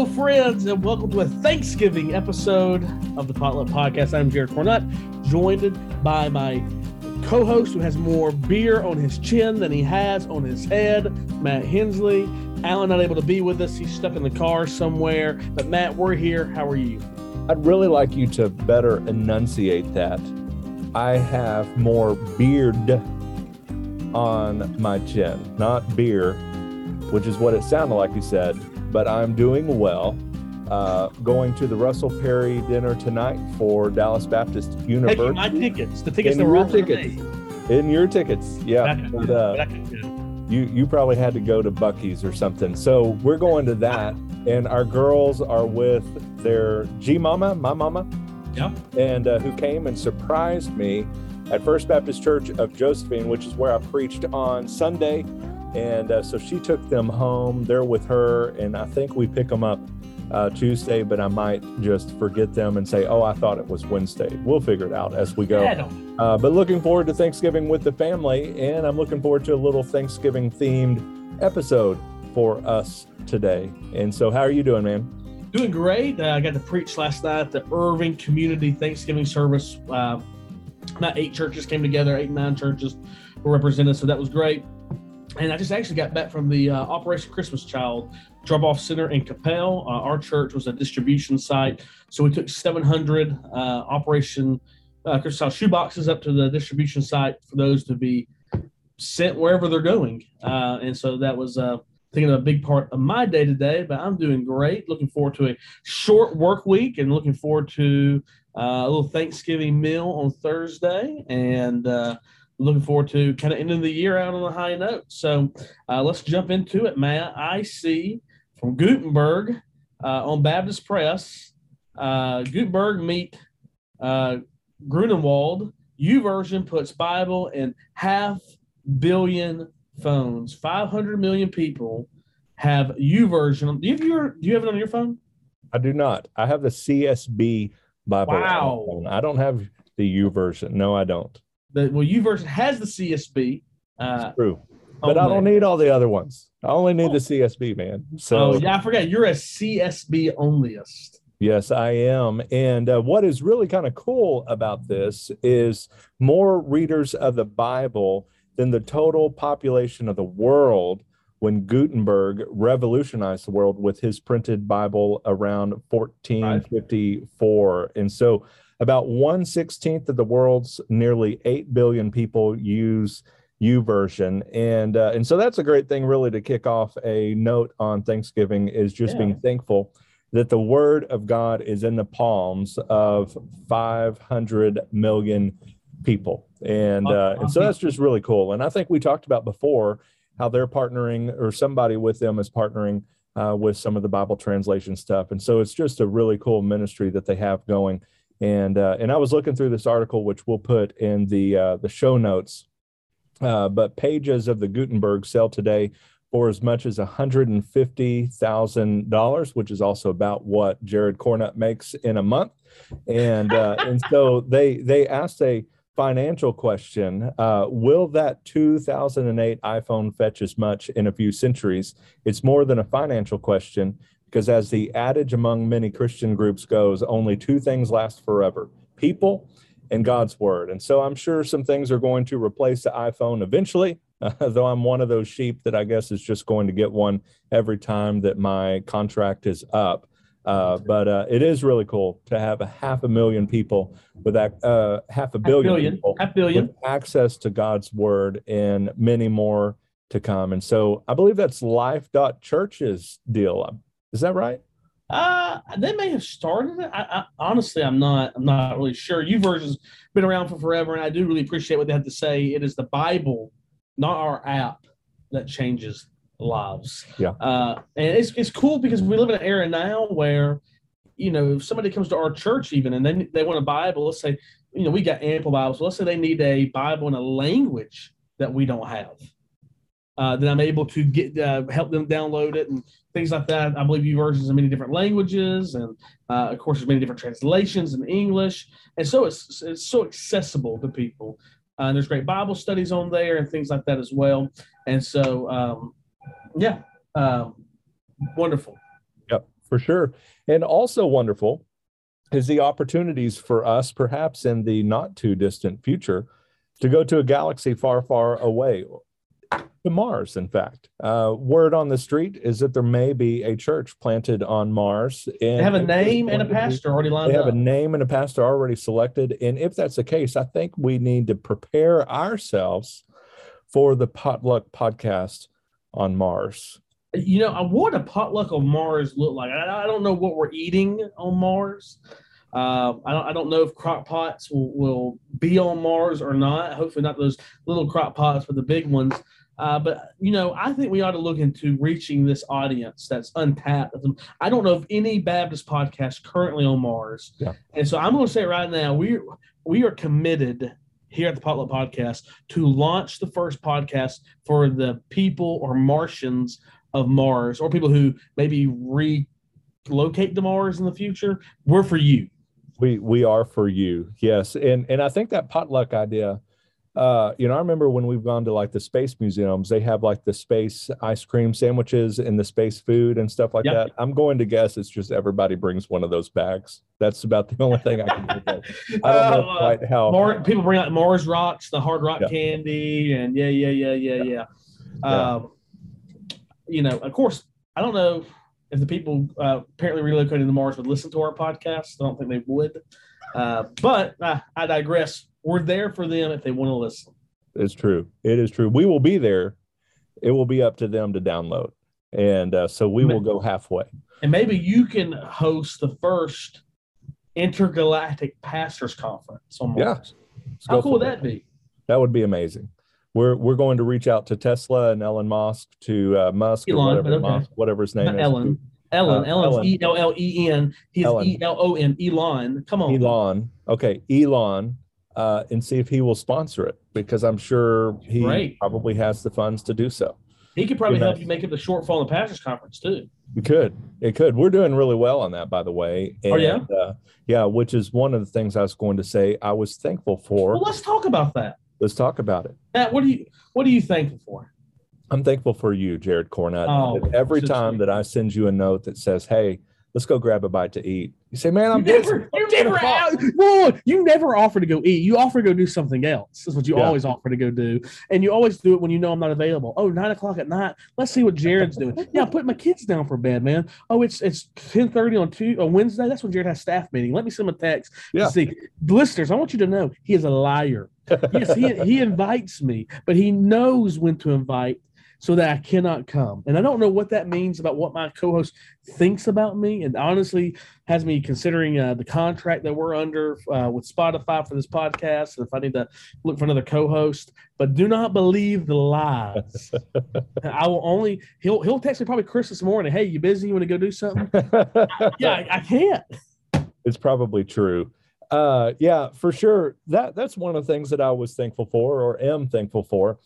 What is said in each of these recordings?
Hello, friends, and welcome to a Thanksgiving episode of the Potluck Podcast. I'm Jared Cornutt, joined by my co host who has more beer on his chin than he has on his head, Matt Hensley. Alan not able to be with us. He's stuck in the car somewhere. But Matt, we're here. How are you? I'd really like you to better enunciate that. I have more beard on my chin, not beer, which is what it sounded like you said, but I'm doing well. Uh, going to the Russell Perry dinner tonight for Dallas Baptist University. Taking my tickets, the tickets In that were offered tickets. me. In your tickets, yeah. Uh, you you probably had to go to Buc-ee's or something. So we're going to that, and our girls are with their G Mama, my mama, Yeah. and uh, who came and surprised me at First Baptist Church of Josephine, which is where I preached on Sunday. And uh, so she took them home. They're with her, and I think we pick them up uh, Tuesday, but I might just forget them and say, "Oh, I thought it was Wednesday." We'll figure it out as we go. Uh, but looking forward to Thanksgiving with the family, and I'm looking forward to a little Thanksgiving themed episode for us today. And so, how are you doing, man? Doing great. Uh, I got to preach last night at the Irving Community Thanksgiving service. Uh, not eight churches came together, eight, nine churches were represented. So that was great. And I just actually got back from the uh, Operation Christmas Child drop off center in Coppell. Uh, our church was a distribution site. So we took 700 uh, Operation uh, Christmas Child shoe boxes up to the distribution site for those to be sent wherever they're going. Uh, and so that was uh, taking a big part of my day today, but I'm doing great. Looking forward to a short work week and looking forward to a little Thanksgiving meal on Thursday and looking forward to kind of ending the year out on a high note. So uh, let's jump into it, Matt. I see from Gutenberg uh, on Baptist Press, uh, Gutenberg meet uh, Gruenewald. U version puts Bible in half billion phones. 500 million people have U version. Do you have your, do you have it on your phone? I do not. I have the CSB Bible. Wow. I don't have the YouVersion. No, I don't. The well, YouVersion has the CSB. Uh, True. But I don't need all the other ones. I only need the CSB, man. So, Oh yeah, I forgot. You're a CSB onlyist. Yes, I am. And uh, what is really kind of cool about this is more readers of the Bible than the total population of the world when Gutenberg revolutionized the world with his printed Bible around 1454. And so about one sixteenth of the world's nearly 8 billion people use YouVersion. And uh, and so that's a great thing really to kick off a note on Thanksgiving is just Yeah. being thankful that the word of God is in the palms of 500 million people. And, uh, and so that's just really cool. And I think we talked about before how they're partnering or somebody with them is partnering uh, with some of the Bible translation stuff. And so it's just a really cool ministry that they have going. And, uh, and I was looking through this article, which we'll put in the, uh, the show notes. Uh, but pages of the Gutenberg sell today for as much as $150,000, which is also about what Jared Cornutt makes in a month. And uh, and so they they asked a financial question: uh, Will that 2008 iPhone fetch as much in a few centuries? It's more than a financial question because, as the adage among many Christian groups goes, only two things last forever: people and God's word. And so I'm sure some things are going to replace the iPhone eventually. though I'm one of those sheep that I guess is just going to get one every time that my contract is up. Uh, but uh, it is really cool to have a half a million people with that, uh, half a billion, billion, people half billion. with access to God's word and many more to come. And so I believe that's life.church's deal. Is that right? Uh, they may have started it. I, I honestly, I'm not. I'm not really sure. YouVersion's been around for forever, and I do really appreciate what they have to say. It is the Bible, not our app, that changes lives. Yeah. Uh, and it's it's cool because we live in an era now where, you know, if somebody comes to our church even and they they want a Bible, let's say, you know, we got ample Bibles. Let's say they need a Bible in a language that we don't have. Uh, then I'm able to get uh, help them download it and things like that. I believe YouVersion's in many different languages, and uh, of course, there's many different translations in English, and so it's it's so accessible to people. Uh, and there's great Bible studies on there and things like that as well. And so, um, yeah, um, wonderful. Yep, for sure. And also wonderful is the opportunities for us, perhaps in the not too distant future, to go to a galaxy far, far away, to Mars, in fact. Uh, word on the street is that there may be a church planted on Mars. And they have a name and a pastor already lined up. They have up. a name and a pastor already selected. And if that's the case, I think we need to prepare ourselves for the potluck podcast on Mars. You know, what a potluck on Mars look like? I, I don't know what we're eating on Mars. Uh, I don't I don't know if crock pots will, will be on Mars or not. Hopefully not those little crock pots, but the big ones. Uh, but you know, I think we ought to look into reaching this audience that's untapped. I don't know of any Baptist podcast currently on Mars, yeah. and so I'm going to say right now we we are committed here at the Potluck Podcast to launch the first podcast for the people or Martians of Mars, or people who maybe relocate to Mars in the future. We're for you. We we are for you, yes, and and I think that potluck idea uh, you know, I remember when we've gone to like the space museums, they have like the space ice cream sandwiches and the space food and stuff like yep. that. I'm going to guess it's just everybody brings one of those bags. That's about the only thing I can think of. I don't know uh, quite how Mar- people bring out Mars rocks, the hard rock yeah. candy, and yeah, yeah, yeah, yeah, yeah. yeah. Um, you know, of course, I don't know if the people uh, apparently relocating to Mars would listen to our podcast. I don't think they would. Uh, but uh, I digress we're there for them if they want to listen. It's true. It is true. We will be there. It will be up to them to download. And uh, so we will go halfway. And maybe you can host the first intergalactic pastors conference on Mars. Yeah. How cool would that be? That would be amazing. We're we're going to reach out to Tesla and Elon Musk to uh, Musk Elon, whatever, okay. Musk, whatever his name Not is. Ellen. Ellen. Uh, Ellen's E L L E N. He's E L O N. Elon. Come on. Elon. Okay. Elon uh, and see if he will sponsor it because I'm sure he Great. probably has the funds to do so. He could probably you help you make up the shortfall in the Pastors Conference too. It could. It could. We're doing really well on that, by the way. And, oh yeah. Uh, yeah, which is one of the things I was going to say. I was thankful for. Well, let's talk about that. Let's talk about it. Matt, what are you What are you thankful for? I'm thankful for you, Jared Cornutt. Oh, every time that I send you a note that says, "Hey, let's go grab a bite to eat," You say, man, I'm you never, you never, whoa, you never offer to go eat. You offer to go do something else. That's what you yeah. always offer to go do. And you always do it when you know I'm not available. Oh, nine o'clock at night. Let's see what Jared's doing. yeah, I'm putting my kids down for bed, man. Oh, it's it's 1030 on Tuesday, on Wednesday. That's when Jared has staff meeting. Let me send him a text. Yeah. See, listeners, I want you to know he is a liar. yes, he, he invites me, but he knows when to invite so that I cannot come. And I don't know what that means about what my co-host thinks about me. And honestly, has me considering uh, the contract that we're under uh, with Spotify for this podcast, and if I need to look for another co-host. But do not believe the lies. I will only he'll he'll text me probably Chris this morning. Hey, you busy? You want to go do something? yeah, I, I can't. It's probably true uh yeah for sure that that's one of the things that i was thankful for or am thankful for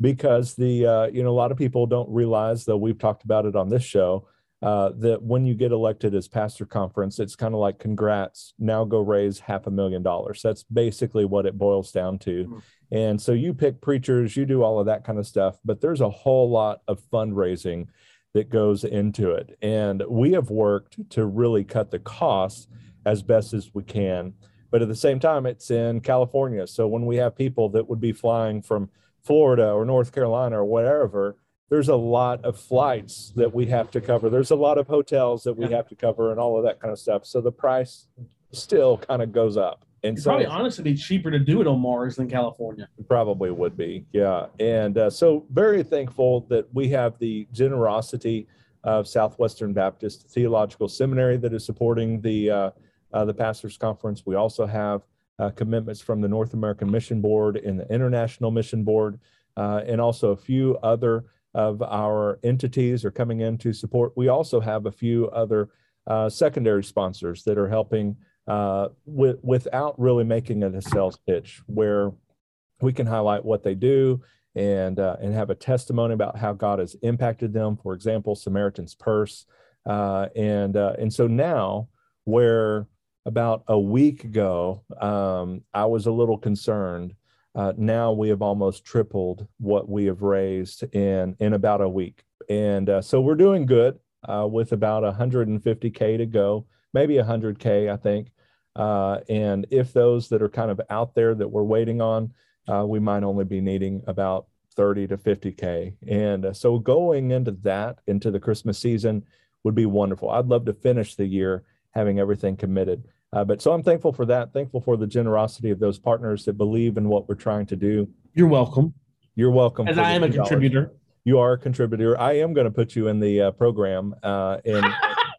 because the uh, you know a lot of people don't realize though we've talked about it on this show uh, that when you get elected as pastor conference it's kind of like congrats now go raise half a million dollars. That's basically what it boils down to. Mm-hmm. and so you pick preachers you do all of that kind of stuff but there's a whole lot of fundraising that goes into it. And we have worked to really cut the costs as best as we can but at the same time it's in california. So when we have people that would be flying from Florida or North Carolina or whatever, there's a lot of flights that we have to cover. There's a lot of hotels that we yeah. have to cover and all of that kind of stuff. So the price still kind of goes up. And it's so probably honestly be cheaper to do it on Mars than California. Probably would be, yeah. And uh, so very thankful that we have the generosity of Southwestern Baptist Theological Seminary that is supporting the uh, uh, the pastors conference. We also have uh, commitments from the North American Mission Board and the International Mission Board, uh, and also a few other of our entities are coming in to support. We also have a few other uh, secondary sponsors that are helping uh, with, without really making it a sales pitch, where we can highlight what they do and uh, and have a testimony about how God has impacted them. For example, Samaritan's Purse, uh, and and so now where about a week ago, um, I was a little concerned. Uh, now we have almost tripled what we have raised in in about a week, and uh, so we're doing good. uh, with about 150K to go, maybe 100K, I think. Uh, and if those that are kind of out there that we're waiting on, uh, we might only be needing about 30 to 50K. And uh, so going into that, into the Christmas season, would be wonderful. I'd love to finish the year having everything committed. Uh, but so I'm thankful for that. Thankful for the generosity of those partners that believe in what we're trying to do. You're welcome. You're welcome. And I am a contributor. You are a contributor. I am going to put you in the uh, program, uh, and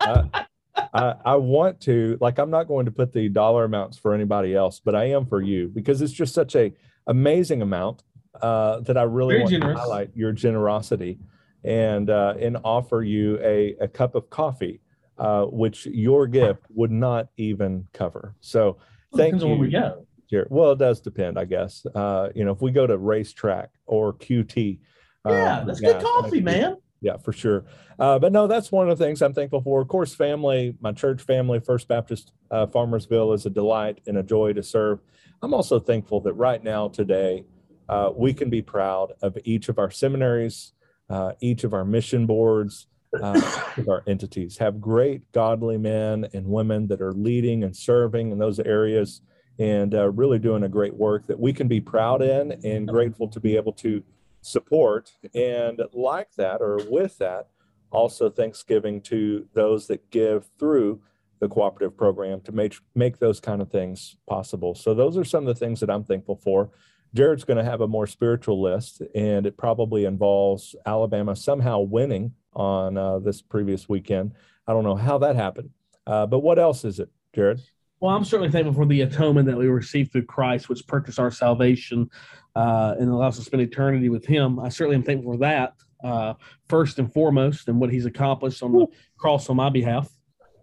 I, I, I, want to. Like, I'm not going to put the dollar amounts for anybody else, but I am for you because it's just such a amazing amount uh, that I really Very want generous. to highlight your generosity and uh, and offer you a, a cup of coffee, uh, which your gift would not even cover. So thank Depends on you. where we go. Jared. Well, it does depend, I guess. Uh, you know, if we go to RaceTrac or QT, Yeah, uh, that's yeah, good coffee, man. yeah, for sure. Uh, but no, that's one of the things I'm thankful for. Of course, family, my church family, First Baptist uh, Farmersville is a delight and a joy to serve. I'm also thankful that right now, today, uh, we can be proud of each of our seminaries, uh, each of our mission boards, uh, our entities have great godly men and women that are leading and serving in those areas and uh, really doing a great work that we can be proud in and grateful to be able to support. And like that, or with that, also Thanksgiving to those that give through the cooperative program to make make those kind of things possible. So those are some of the things that I'm thankful for. Jared's going to have a more spiritual list, and it probably involves Alabama somehow winning on uh, this previous weekend. I don't know how that happened, uh, but what else is it, Jared? Well, I'm certainly thankful for the atonement that we received through Christ, which purchased our salvation uh, and allows us to spend eternity with Him. I certainly am thankful for that, uh, first and foremost, and what He's accomplished on the cross on my behalf.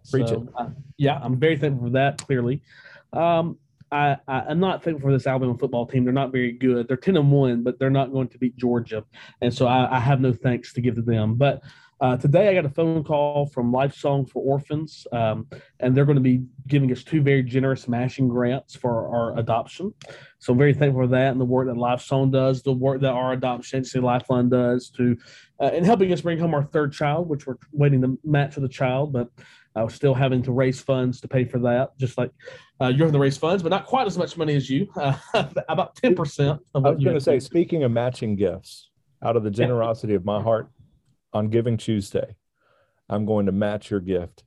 Preach so, uh, yeah, I'm very thankful for that, clearly. Um, I, I, am not thankful for this Alabama football team. They're not very good. They're 10 and 1, but they're not going to beat Georgia. And so I, I have no thanks to give to them. But uh, today, I got a phone call from Lifesong for Orphans, um, and they're going to be giving us two very generous matching grants for our adoption. So I'm very thankful for that and the work that Lifesong does, the work that our adoption agency Lifeline does to, uh, in helping us bring home our third child, which we're waiting to match for the child, but I was still having to raise funds to pay for that, just like uh, you're having to raise funds, but not quite as much money as you, uh, about 10% of I what was you going to say, speaking of matching gifts, out of the generosity of my heart on Giving Tuesday, I'm going to match your gift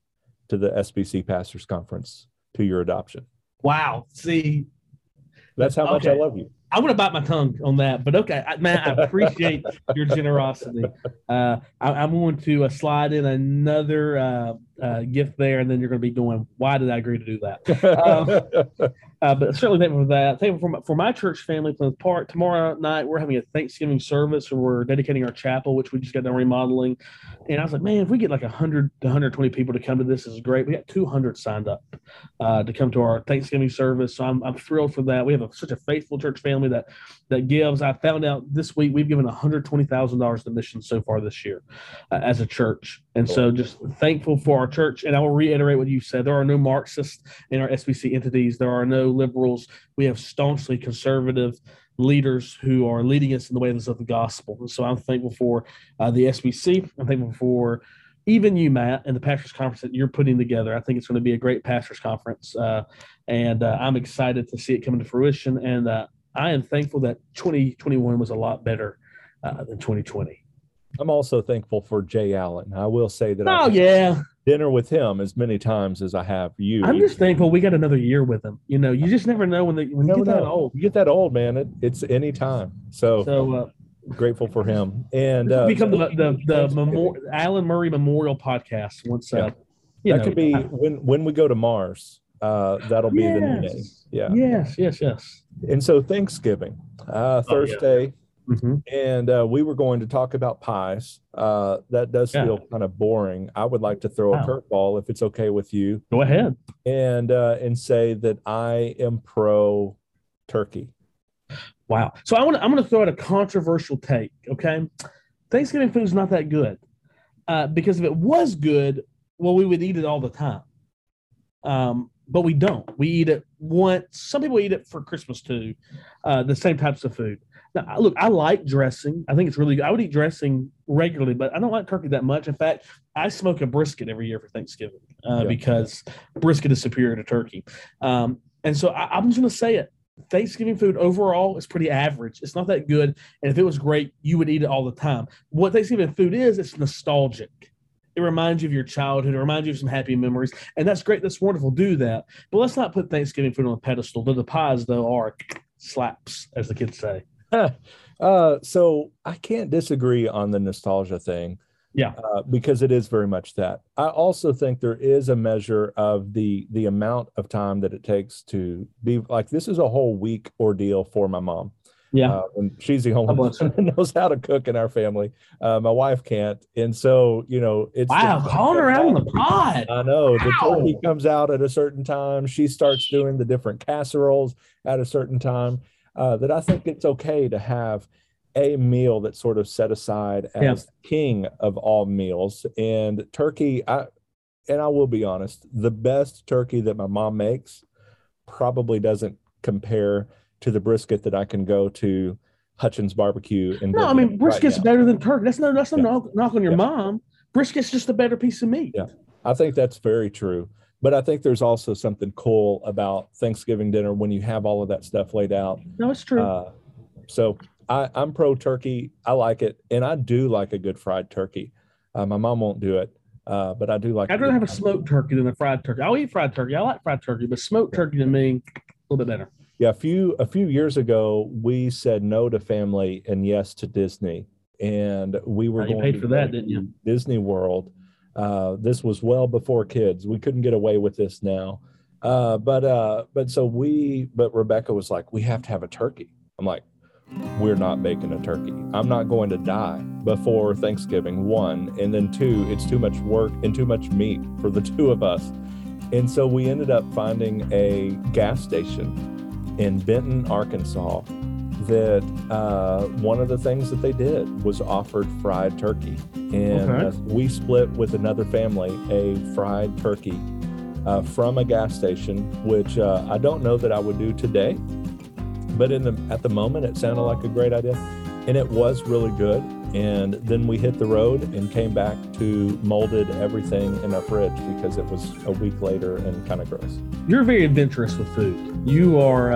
to the SBC Pastors Conference to your adoption. Wow. See, That's how much I love you. I'm going to bite my tongue on that, but okay, man, I appreciate your generosity. Uh, I, I'm going to uh, slide in another uh, uh, gift there, and then you're going to be going, why did I agree to do that? Uh, but certainly thankful for that. Thankful for my, for my church family, Plymouth Park. Tomorrow night, we're having a Thanksgiving service and we're dedicating our chapel, which we just got done remodeling. And I was like, man, if we get like 100 to 120 people to come to this, this is great. We got 200 signed up uh, to come to our Thanksgiving service. So I'm, I'm thrilled for that. We have a, such a faithful church family that that gives. I found out this week we've given $120,000 to missions so far this year uh, as a church. And so just thankful for our church. And I will reiterate what you said. There are no Marxists in our SBC entities. There are no liberals. We have staunchly conservative leaders who are leading us in the ways of the gospel. And so I'm thankful for uh, the SBC. I'm thankful for even you, Matt, and the pastors conference that you're putting together. I think it's going to be a great pastors conference, uh, and uh, I'm excited to see it come to fruition. And uh, I am thankful that 2021 was a lot better uh, than 2020. I'm also thankful for Jay Allen. I will say that Oh yeah, dinner with him as many times as I have you. I'm just thankful we got another year with him. You know, you just never know when they, when you No, get that old. You get that old, man. It, it's any time. So, So uh, grateful for him. And uh, become the the, the memorial, Alan Murray Memorial Podcast. Once uh, Yeah. that know, could be I- when when we go to Mars. Uh, that'll be the new name. Yeah. Yes, yes, yes. And so Thanksgiving, uh, Oh, yeah. Thursday, hmm and uh, we were going to talk about pies. Uh, that does Yeah. feel kind of boring. I would like to throw a curveball if it's okay with you, Go ahead. and uh, and say that I am pro turkey. Wow. So I want I'm going to throw out a controversial take. Okay, Thanksgiving food is not that good uh, because if it was good, well, we would eat it all the time. Um, but we don't. We eat it once. Some people eat it for Christmas too. Uh, the same types of food. Now, look, I like dressing. I think it's really good. I would eat dressing regularly, but I don't like turkey that much. In fact, I smoke a brisket every year for Thanksgiving uh, yeah. because brisket is superior to turkey. Um, and so I, I'm just going to say it. Thanksgiving food overall is pretty average. It's not that good. And if it was great, you would eat it all the time. What Thanksgiving food is, it's nostalgic. It reminds you of your childhood. It reminds you of some happy memories. And that's great. That's wonderful. Do that. But let's not put Thanksgiving food on a pedestal. The pies, though, are slaps, as the kids say. uh, so I can't disagree on the nostalgia thing. Yeah, uh, because it is very much that. I also think there is a measure of the the amount of time that it takes to be like this is a whole week ordeal for my mom. Yeah, uh, and she's the only one that knows how to cook in our family. Uh, my wife can't, and so you know it's wow, calling her out on the pod. I know wow. the turkey comes out at a certain time. She starts doing the different casseroles at a certain time uh, that I think it's okay to have a meal that's sort of set aside as yeah. king of all meals. And turkey, I and I will be honest, the best turkey that my mom makes probably doesn't compare to the brisket that I can go to Hutchins Barbecue. And no, I mean brisket's right better than turkey. That's no that's no yeah. knock, knock on your yeah. mom. Brisket's just a better piece of meat. Yeah, I think that's very true. But I think there's also something cool about Thanksgiving dinner when you have all of that stuff laid out. No, it's true. Uh, so I, I'm pro turkey. I like it, and I do like a good fried turkey. Uh, my mom won't do it, uh, but I do like. I'd rather have a smoked turkey than a fried turkey. I'll eat fried turkey. I like fried turkey, but smoked turkey to me a little bit better. Yeah, a few a few years ago, we said no to family and yes to Disney, and we were you going paid for that, didn't you? Disney World uh, this was well before kids. We couldn't get away with this now. Uh, but uh, but so we, but Rebecca was like, we have to have a turkey. I'm like, we're not baking a turkey. I'm not going to die before Thanksgiving. One, and then two, it's too much work and too much meat for the two of us. And so we ended up finding a gas station in Benton, Arkansas, that uh, one of the things that they did was offered fried turkey. And okay. uh, we split with another family a fried turkey uh, from a gas station, which uh, I don't know that I would do today. But in the at the moment, it sounded like a great idea, and it was really good. And then we hit the road and came back to molded everything in our fridge because it was a week later and kind of gross. You're very adventurous with food. You are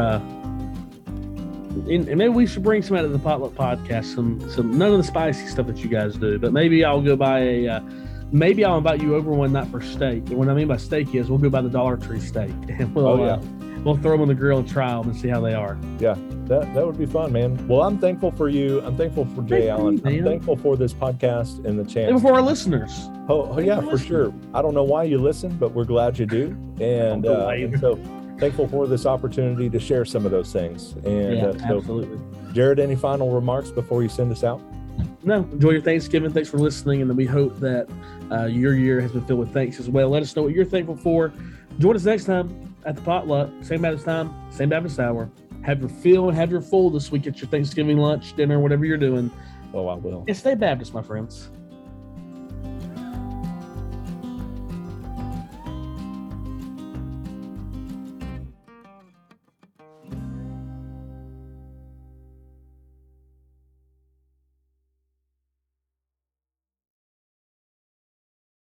uh, and maybe we should bring some out of the potluck podcast. Some, some none of the spicy stuff that you guys do, but maybe I'll go buy a. Uh, maybe I'll invite you over one night for steak. And what I mean by steak is we'll go by the Dollar Tree steak, and we'll, oh, yeah. Uh, we'll throw them on the grill and try them and see how they are. Yeah, that that would be fun, man. Well, I'm thankful for you. I'm thankful for Jay Thank Allen. You, I'm thankful for this podcast and the chance. And for our listeners. Oh, oh yeah, for sure. I don't know why you listen, but we're glad you do. And, uh, and so thankful for this opportunity to share some of those things. And yeah, uh, so, absolutely. Jared, any final remarks before you send us out? No, enjoy your Thanksgiving. Thanks for listening. And we hope that uh, your year has been filled with thanks as well. Let us know what you're thankful for. Join us next time at the potluck, same Baptist time, same Baptist hour. Have your fill and have your full this week at your Thanksgiving lunch, dinner, whatever you're doing. Oh, I will. And stay Baptist, my friends.